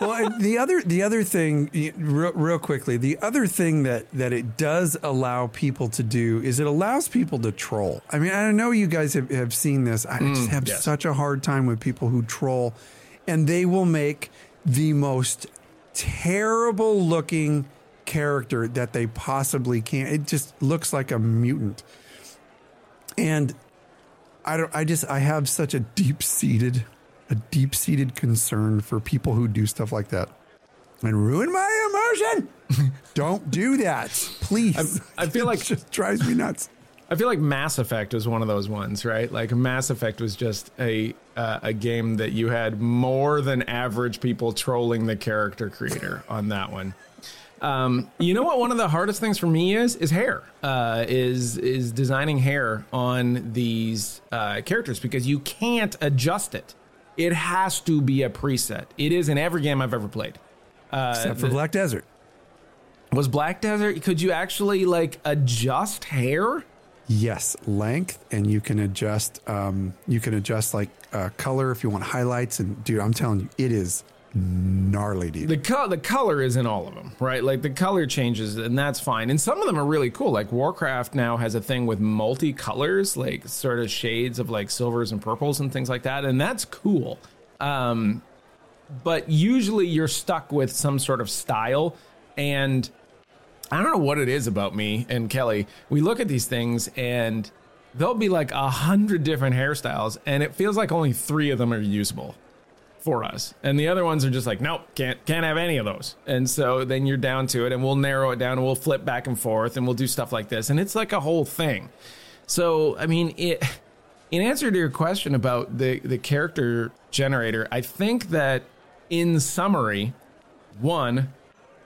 well, the other the other thing, real, real quickly, the other thing that that it does allow people to do is it allows people to troll. I mean, I know you guys have, have seen this. I just mm, have yes. such a hard time with people who troll, and they will make the most terrible looking character that they possibly can. It just looks like a mutant, and I don't. I just I have such a deep seated, a deep seated concern for people who do stuff like that and ruin my immersion. don't do that, please. I feel like- it just drives me nuts. I feel like Mass Effect was one of those ones, right? Like Mass Effect was just a uh, a game that you had more than average people trolling the character creator on that one. Um, you know what? One of the hardest things for me is is hair. Uh, is is designing hair on these uh, characters because you can't adjust it. It has to be a preset. It is in every game I've ever played. Uh, Except for Black Desert. Was Black Desert? Could you actually like adjust hair? Yes, length, and you can adjust. Um, you can adjust like uh, color if you want highlights. And dude, I'm telling you, it is gnarly deep. the co- the color is in all of them, right? Like the color changes, and that's fine. And some of them are really cool. Like Warcraft now has a thing with multicolors, like sort of shades of like silvers and purples and things like that, and that's cool. Um, but usually you're stuck with some sort of style, and I don't know what it is about me and Kelly. We look at these things and there'll be like a hundred different hairstyles, and it feels like only three of them are usable for us. And the other ones are just like, nope, can't can't have any of those. And so then you're down to it and we'll narrow it down and we'll flip back and forth and we'll do stuff like this. And it's like a whole thing. So I mean it in answer to your question about the the character generator, I think that in summary, one,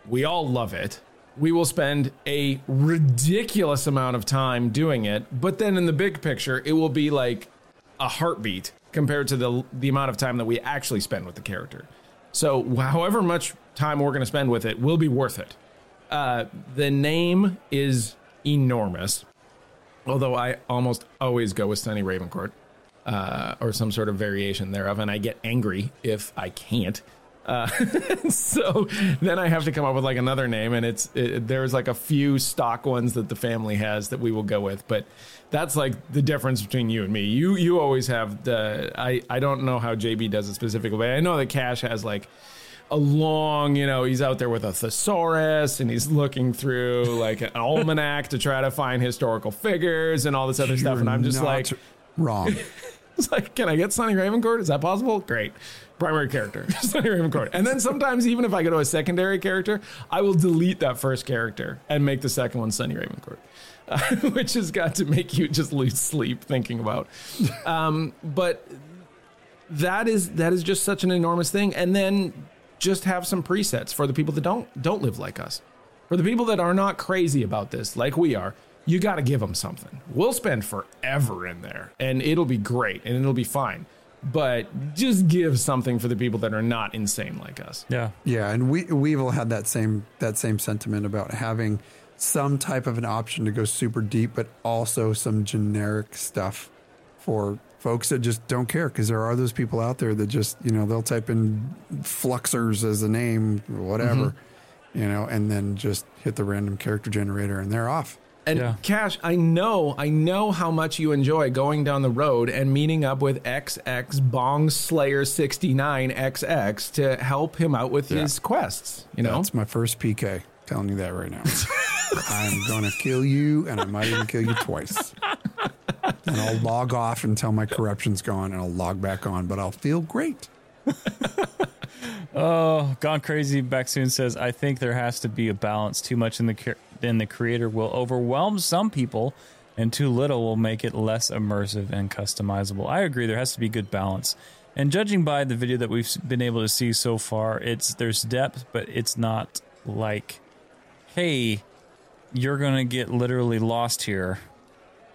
we all love it. We will spend a ridiculous amount of time doing it, but then in the big picture, it will be like a heartbeat compared to the the amount of time that we actually spend with the character. So, however much time we're going to spend with it will be worth it. Uh, the name is enormous, although I almost always go with Sonny Ravencourt uh, or some sort of variation thereof, and I get angry if I can't. Uh, so then I have to come up with like another name, and it's it, there's like a few stock ones that the family has that we will go with, but that's like the difference between you and me. You you always have the I I don't know how JB does it specifically, but I know that Cash has like a long, you know, he's out there with a thesaurus and he's looking through like an almanac to try to find historical figures and all this other stuff, You're and I'm just like. wrong. It's like, can I get Sonny Ravencourt? Is that possible? Great. Primary character. And then sometimes, even if I go to a secondary character, I will delete that first character and make the second one Sonny Ravencourt, uh, which has got to make you just lose sleep thinking about. Um, but that is that is just such an enormous thing. And then just have some presets for the people that don't don't live like us. For the people that are not crazy about this, like we are, you got to give them something. We'll spend forever in there and it'll be great and it'll be fine. But just give something for the people that are not insane like us. Yeah. Yeah, and we we've all had that same that same sentiment about having some type of an option to go super deep, but also some generic stuff for folks that just don't care because there are those people out there that just you know they'll type in fluxers as a name, or whatever, mm-hmm. you know, and then just hit the random character generator and they're off. And Yeah. Cash, I know, I know how much you enjoy going down the road and meeting up with XX Bong Slayer 69 XX to help him out with his quests. You know, That's my first PK. Telling you that right now. I'm gonna kill you, and I might even kill you twice. And I'll log off until my corruption's gone, and I'll log back on, but I'll feel great. Oh, gone crazy. Back soon says, I think there has to be a balance. Too much in the cre- then the creator will overwhelm some people, and too little will make it less immersive and customizable. I agree. There has to be good balance. And judging by the video that we've been able to see so far, it's there's depth, but it's not like, hey, you're gonna get literally lost here.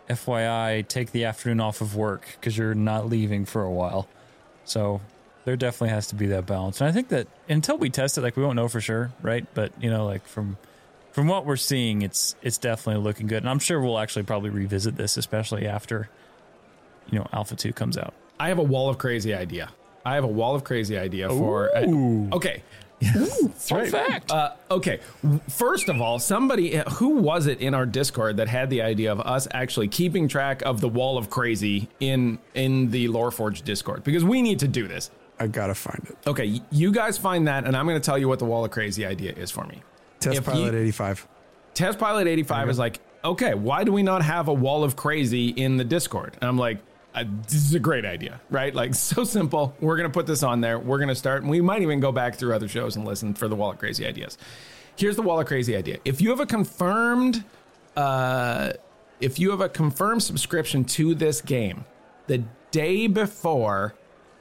FYI, take the afternoon off of work because you're not leaving for a while. So there definitely has to be that balance. And I think that until we test it, like we won't know for sure, right? But you know, like from from what we're seeing, it's it's definitely looking good. And I'm sure we'll actually probably revisit this, especially after you know Alpha Two comes out. I have a wall of crazy idea. I have a wall of crazy idea for. Ooh. okay. That's Fun fact. Uh, okay. First of all, somebody who was it in our Discord that had the idea of us actually keeping track of the wall of crazy in in the LoreForged Discord because we need to do this. I gotta find it. Okay, you guys find that, and I'm going to tell you what the wall of crazy idea is for me. Test pilot you- 85. Test Pilot 85 is like, okay, why do we not have a wall of crazy in the Discord? And I'm like, uh, this is a great idea, right? Like, so simple. We're going to put this on there. We're going to start, and we might even go back through other shows and listen for the wall of crazy ideas. Here's the wall of crazy idea. If you have a confirmed, uh, if you have a confirmed subscription to this game, the day before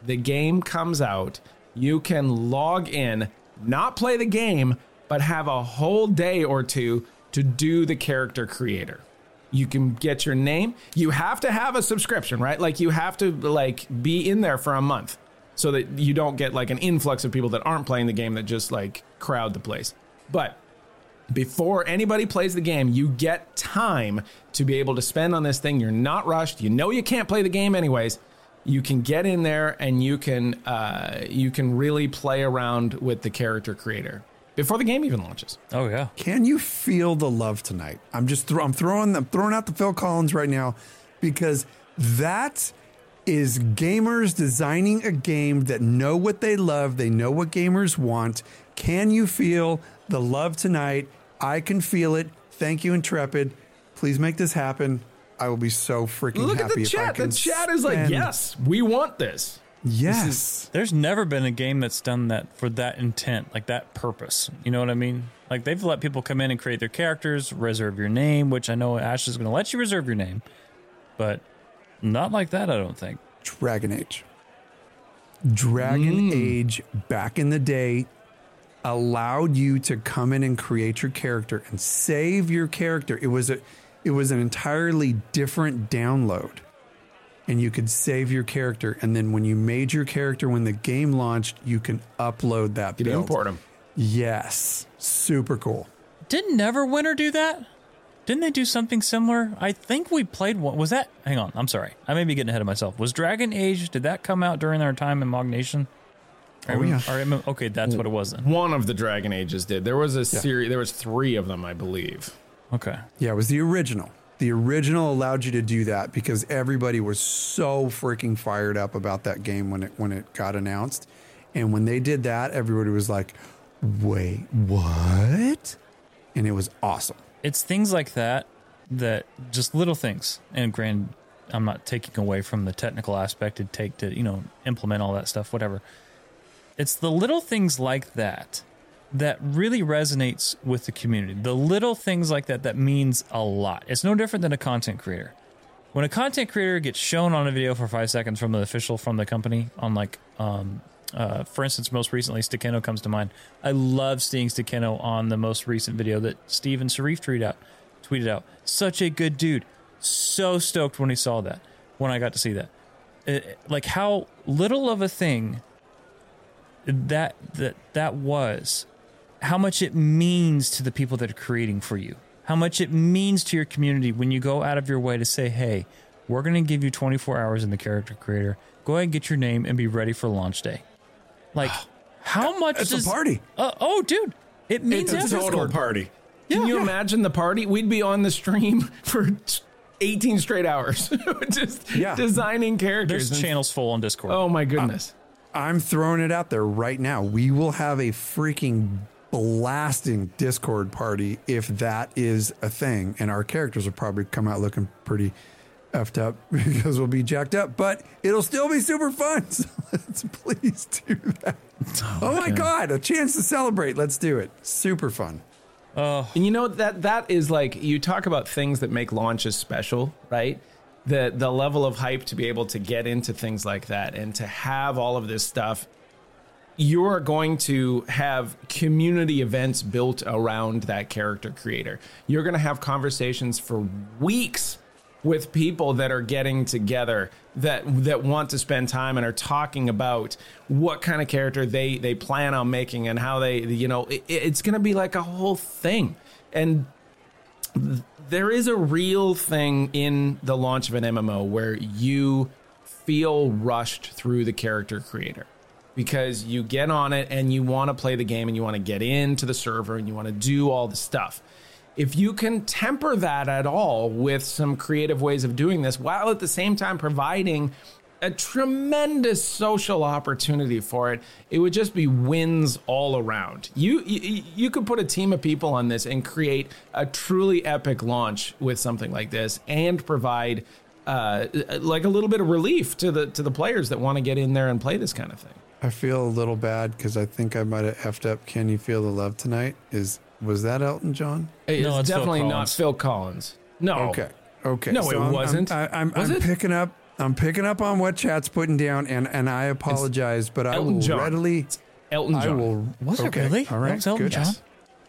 the game comes out, you can log in, not play the game, but have a whole day or two to do the character creator. You can get your name. You have to have a subscription, right? Like you have to like be in there for a month so that you don't get like an influx of people that aren't playing the game that just like crowd the place. But before anybody plays the game, you get time to be able to spend on this thing. You're not rushed. You know you can't play the game anyways. you can get in there and you can uh, you can really play around with the character creator before the game even launches. Oh yeah. Can you feel the love tonight? I'm just throw, I'm throwing I'm throwing out the Phil Collins right now because that is gamers designing a game that know what they love, they know what gamers want. Can you feel the love tonight? I can feel it. Thank you, Intrepid. Please make this happen. I will be so freaking Look at happy the if I chat. can The chat is like, yes, we want this. Yes. There's never been a game that's done that for that intent, like that purpose. You know what I mean? Like they've let people come in and create their characters, reserve your name, which I know Ash is going to let you reserve your name, but not like that. I don't think. Dragon Age. Dragon mm. Age back in the day allowed you to come in and create your character and save your character. It was a it was an entirely different download. And you could save your character and then when you made your character when the game launched, you can upload that You build. import them. Yes. Super cool. Didn't Neverwinter do that? Didn't they do something similar? I think we played one. Was that? Hang on. I'm sorry. I may be getting ahead of myself. Was Dragon Age? Did that come out during our time in Mog Nation? Oh, yeah. Or am- okay, that's what it was then. One of the Dragon Ages did. There was a series. There was three of them, I believe. Okay. Yeah, it was the original. The original allowed you to do that because everybody was so freaking fired up about that game when it when it got announced. And when they did that, everybody was like, "Wait, what?" And it was awesome. it's things like that that just little things and grand i'm not taking away from the technical aspect it take to you know implement all that stuff whatever it's the little things like that that really resonates with the community the little things like that that means a lot it's no different than a content creator when a content creator gets shown on a video for five seconds from the official from the company on like um uh, for instance, most recently, Stakeno comes to mind. I love seeing Stakeno on the most recent video that Steven Sharif tweeted out. Tweeted out, such a good dude. So stoked when he saw that. When I got to see that, It- like how little of a thing that that that was, how much it means to the people that are creating for you, how much it means to your community when you go out of your way to say, "Hey, we're going to give you 24 hours in the character creator. Go ahead and get your name and be ready for launch day." Like, how much It's does a party. Uh, oh, dude, it means It's a everything. total party. Can you imagine the party? We'd be on the stream for 18 straight hours, just Yeah. designing characters. There's channels full on Discord. Oh my goodness! I'm throwing it out there right now. We will have a freaking blasting Discord party if that is a thing, and our characters will probably come out looking pretty effed up because we'll be jacked up, but it'll still be super fun. So let's please do that. Oh, oh, my god, a chance to celebrate. Let's do it. Super fun. Oh. And you know that that is like you talk about things that make launches special, right? The the level of hype to be able to get into things like that and to have all of this stuff you're going to have community events built around that character creator. You're going to have conversations for weeks with people that are getting together that that want to spend time and are talking about what kind of character they they plan on making and how they you know it, it's going to be like a whole thing and there is a real thing in the launch of an MMO where you feel rushed through the character creator because you get on it and you want to play the game and you want to get into the server and you want to do all the stuff. If you can temper that at all with some creative ways of doing this while at the same time providing a tremendous social opportunity for it, it would just be wins all around. You, you you could put a team of people on this and create a truly epic launch with something like this and provide uh, like a little bit of relief to the to the players that want to get in there and play this kind of thing. I feel a little bad because I think I might have effed up. Can you feel the love tonight? Is was that Elton John? It's, No, it's Phil definitely not Phil Collins. No. Okay. Okay. No, it I'm- I'm- wasn't. I, I'm, Was I'm it? picking up. I'm picking up on what chat's putting down, and and I apologize, but I Elton will John. readily. Elton I John. will. Was it really? All right. Elton good. John?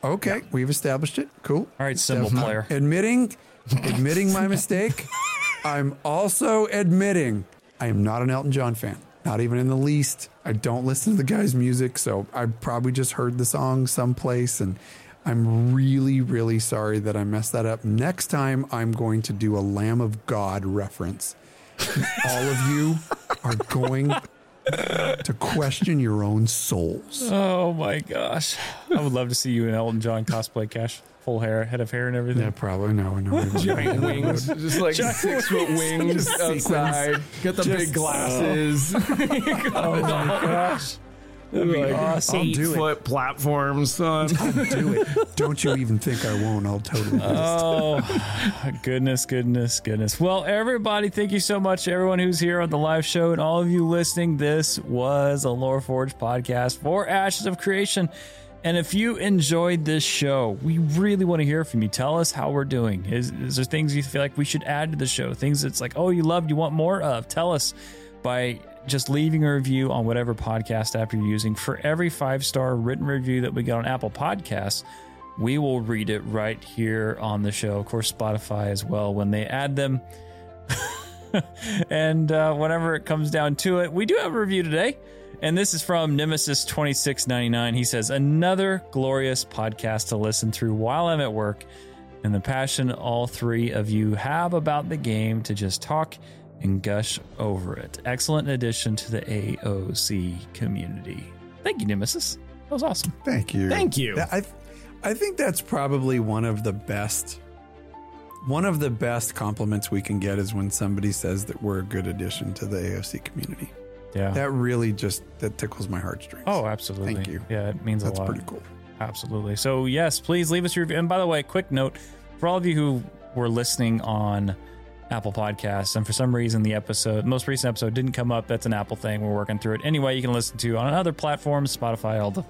Okay, we've established it. Cool. All right, symbol player. Admitting, admitting my mistake. I'm also admitting I am not an Elton John fan. Not even in the least. I don't listen to the guy's music, so I probably just heard the song someplace, and I'm really, really sorry that I messed that up. Next time, I'm going to do a Lamb of God reference. all of you are going to question your own souls. Oh my gosh. I would love to see you in Elton John cosplay cash. Full hair, head of hair and everything. Yeah, probably no, no. we won't. Giant wings, just like six foot wings outside. Got the big uh, glasses. Oh my gosh. That'd be like awesome. eight do it. foot platforms, son. do it. Don't you even think I won't? I'll totally. do this. Oh, goodness, goodness, goodness. Well, everybody, thank you so much, everyone who's here on the live show and all of you listening. This was a LoreForged podcast for Ashes of Creation. And if you enjoyed this show, we really want to hear from you. Tell us how we're doing. Is, is there things you feel like we should add to the show? Things that's like, oh, you loved, you want more of? Tell us by just leaving a review on whatever podcast app you're using. For every five star written review that we get on Apple Podcasts, we will read it right here on the show. Of course, Spotify as well when they add them. and uh, whenever it comes down to it, we do have a review today. And this is from Nemesis 2699. He says, Another glorious podcast to listen through while I'm at work, and the passion all three of you have about the game to just talk and gush over it. Excellent addition to the AOC community. Thank you, Nemesis. That was awesome. Thank you. Thank you. I, I think that's probably one of the best. One of the best compliments we can get is when somebody says that we're a good addition to the AOC community. Yeah. That really just that tickles my heartstrings. oh, absolutely. Thank you. Yeah, it means that's a lot. That's pretty cool. Absolutely. So, yes, please leave us your review. And by the way, quick note for all of you who were listening on Apple Podcasts, and for some reason the episode, most recent episode, didn't come up. That's an Apple thing. We're working through it. Anyway, you can listen to on other platforms, Spotify, all the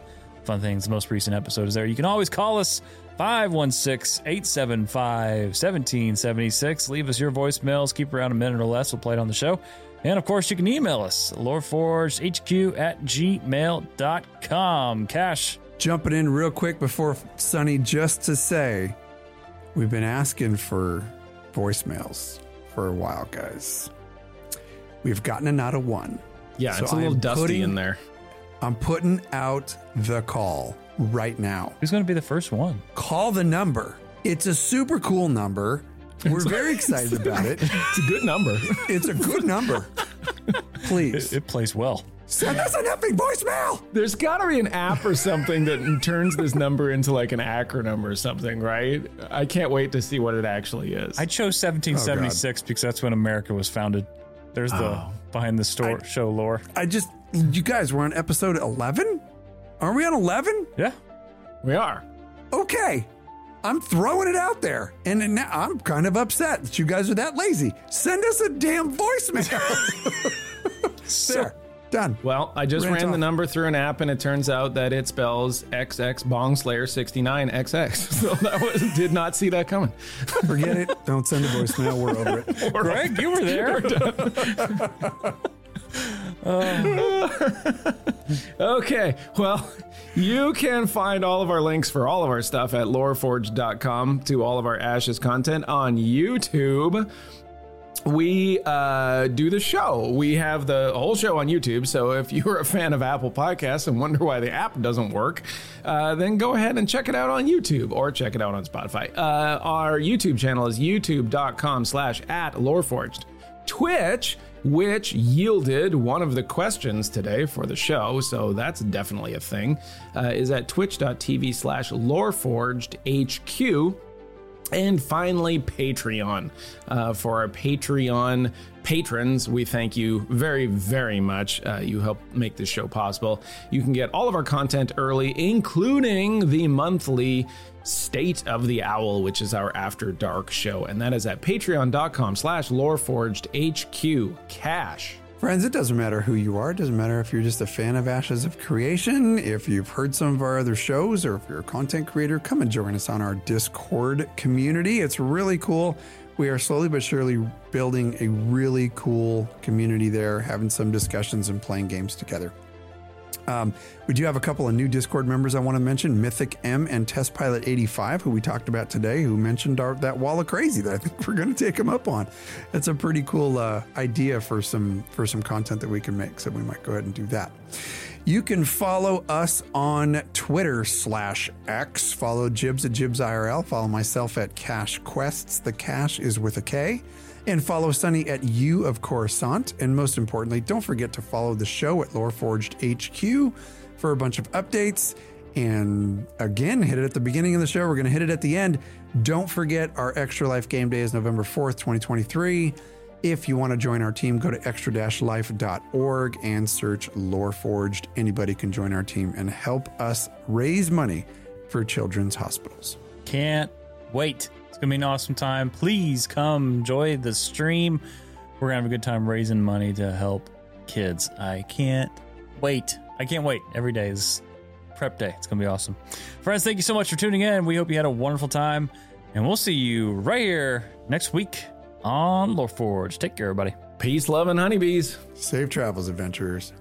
fun things. The most recent episode is there. You can always call us 516 875 1776. Leave us your voicemails. Keep around a minute or less. We'll play it on the show. And of course, you can email us, loreforgedhq at gmail.com. Cash. Jumping in real quick before Sonny, just to say, we've been asking for voicemails for a while, guys. We've gotten a not a one. Yeah, So it's a little am dusty putting- in there. I'm putting out the call right now. Who's going to be the first one? Call the number. It's a super cool number. We're very excited about it. It's a good number. It's a good number. Please It plays well. send us an effing voicemail. There's got to be an app or something that turns this number into like an acronym or something, right? I can't wait to see what it actually is. I chose 1776 because that's when America was founded. There's the Oh. behind the store show lore. I just, you guys, we're on episode 11? Are we on 11? Yeah. we are. Okay. I'm throwing it out there. And now I'm kind of upset that you guys are that lazy. Send us a damn voicemail. Sir. Done. Well, I just Rant ran the number through an app, and it turns out that it spells XX Bong Slayer 69 XX. So that was did not see that coming. Forget it. Don't send a voicemail. We're over it. Greg, you were there. Okay, well, you can find all of our links for all of our stuff at loreforged.com to all of our Ashes content on YouTube. We uh, do the show. We have the whole show on YouTube. So if you're a fan of Apple Podcasts and wonder why the app doesn't work, uh, then go ahead and check it out on YouTube or check it out on Spotify. Uh, our YouTube channel is youtube.com slash at loreforged. Twitch, which yielded one of the questions today for the show, so that's definitely a thing, uh, is at twitch.tv slash loreforgedhq. And finally, Patreon. Uh, for our Patreon patrons, we thank you very, very much. Uh, you help make this show possible. You can get all of our content early, including the monthly State of the Owl, which is our After Dark show. And that is at patreon.com slash loreforgedhq. Cash. Friends, it doesn't matter who you are. It doesn't matter if you're just a fan of Ashes of Creation, if you've heard some of our other shows, or if you're a content creator, come and join us on our Discord community. It's really cool. We are slowly but surely building a really cool community there, having some discussions and playing games together. Um, we do have a couple of new Discord members I want to mention Mythic M and Test Pilot 85, who we talked about today, who mentioned our, that wall of crazy that I think we're going to take them up on. It's a pretty cool uh, idea for some for some content that we can make, so we might go ahead and do that. You can follow us on Twitter slash X. Follow Jibs at Jibs IRL. Follow myself at Cash Quests. The cash is with a K. And follow Sonny at U of Coruscant. And most importantly, don't forget to follow the show at Loreforged HQ for a bunch of updates. And again, hit it at the beginning of the show. We're going to hit it at the end. Don't forget our Extra Life game day is November 4th, 2023. If you want to join our team, go to extra-life.org and search Loreforged. Anybody can join our team and help us raise money for children's hospitals. Can't wait. It's going to be an awesome time. Please come enjoy the stream. We're going to have a good time raising money to help kids. I can't wait. I can't wait. Every day is prep day. It's going to be awesome. Friends, thank you so much for tuning in. We hope you had a wonderful time. And we'll see you right here next week on LoreForged. Take care, everybody. Peace, love, and honeybees. Safe travels, adventurers.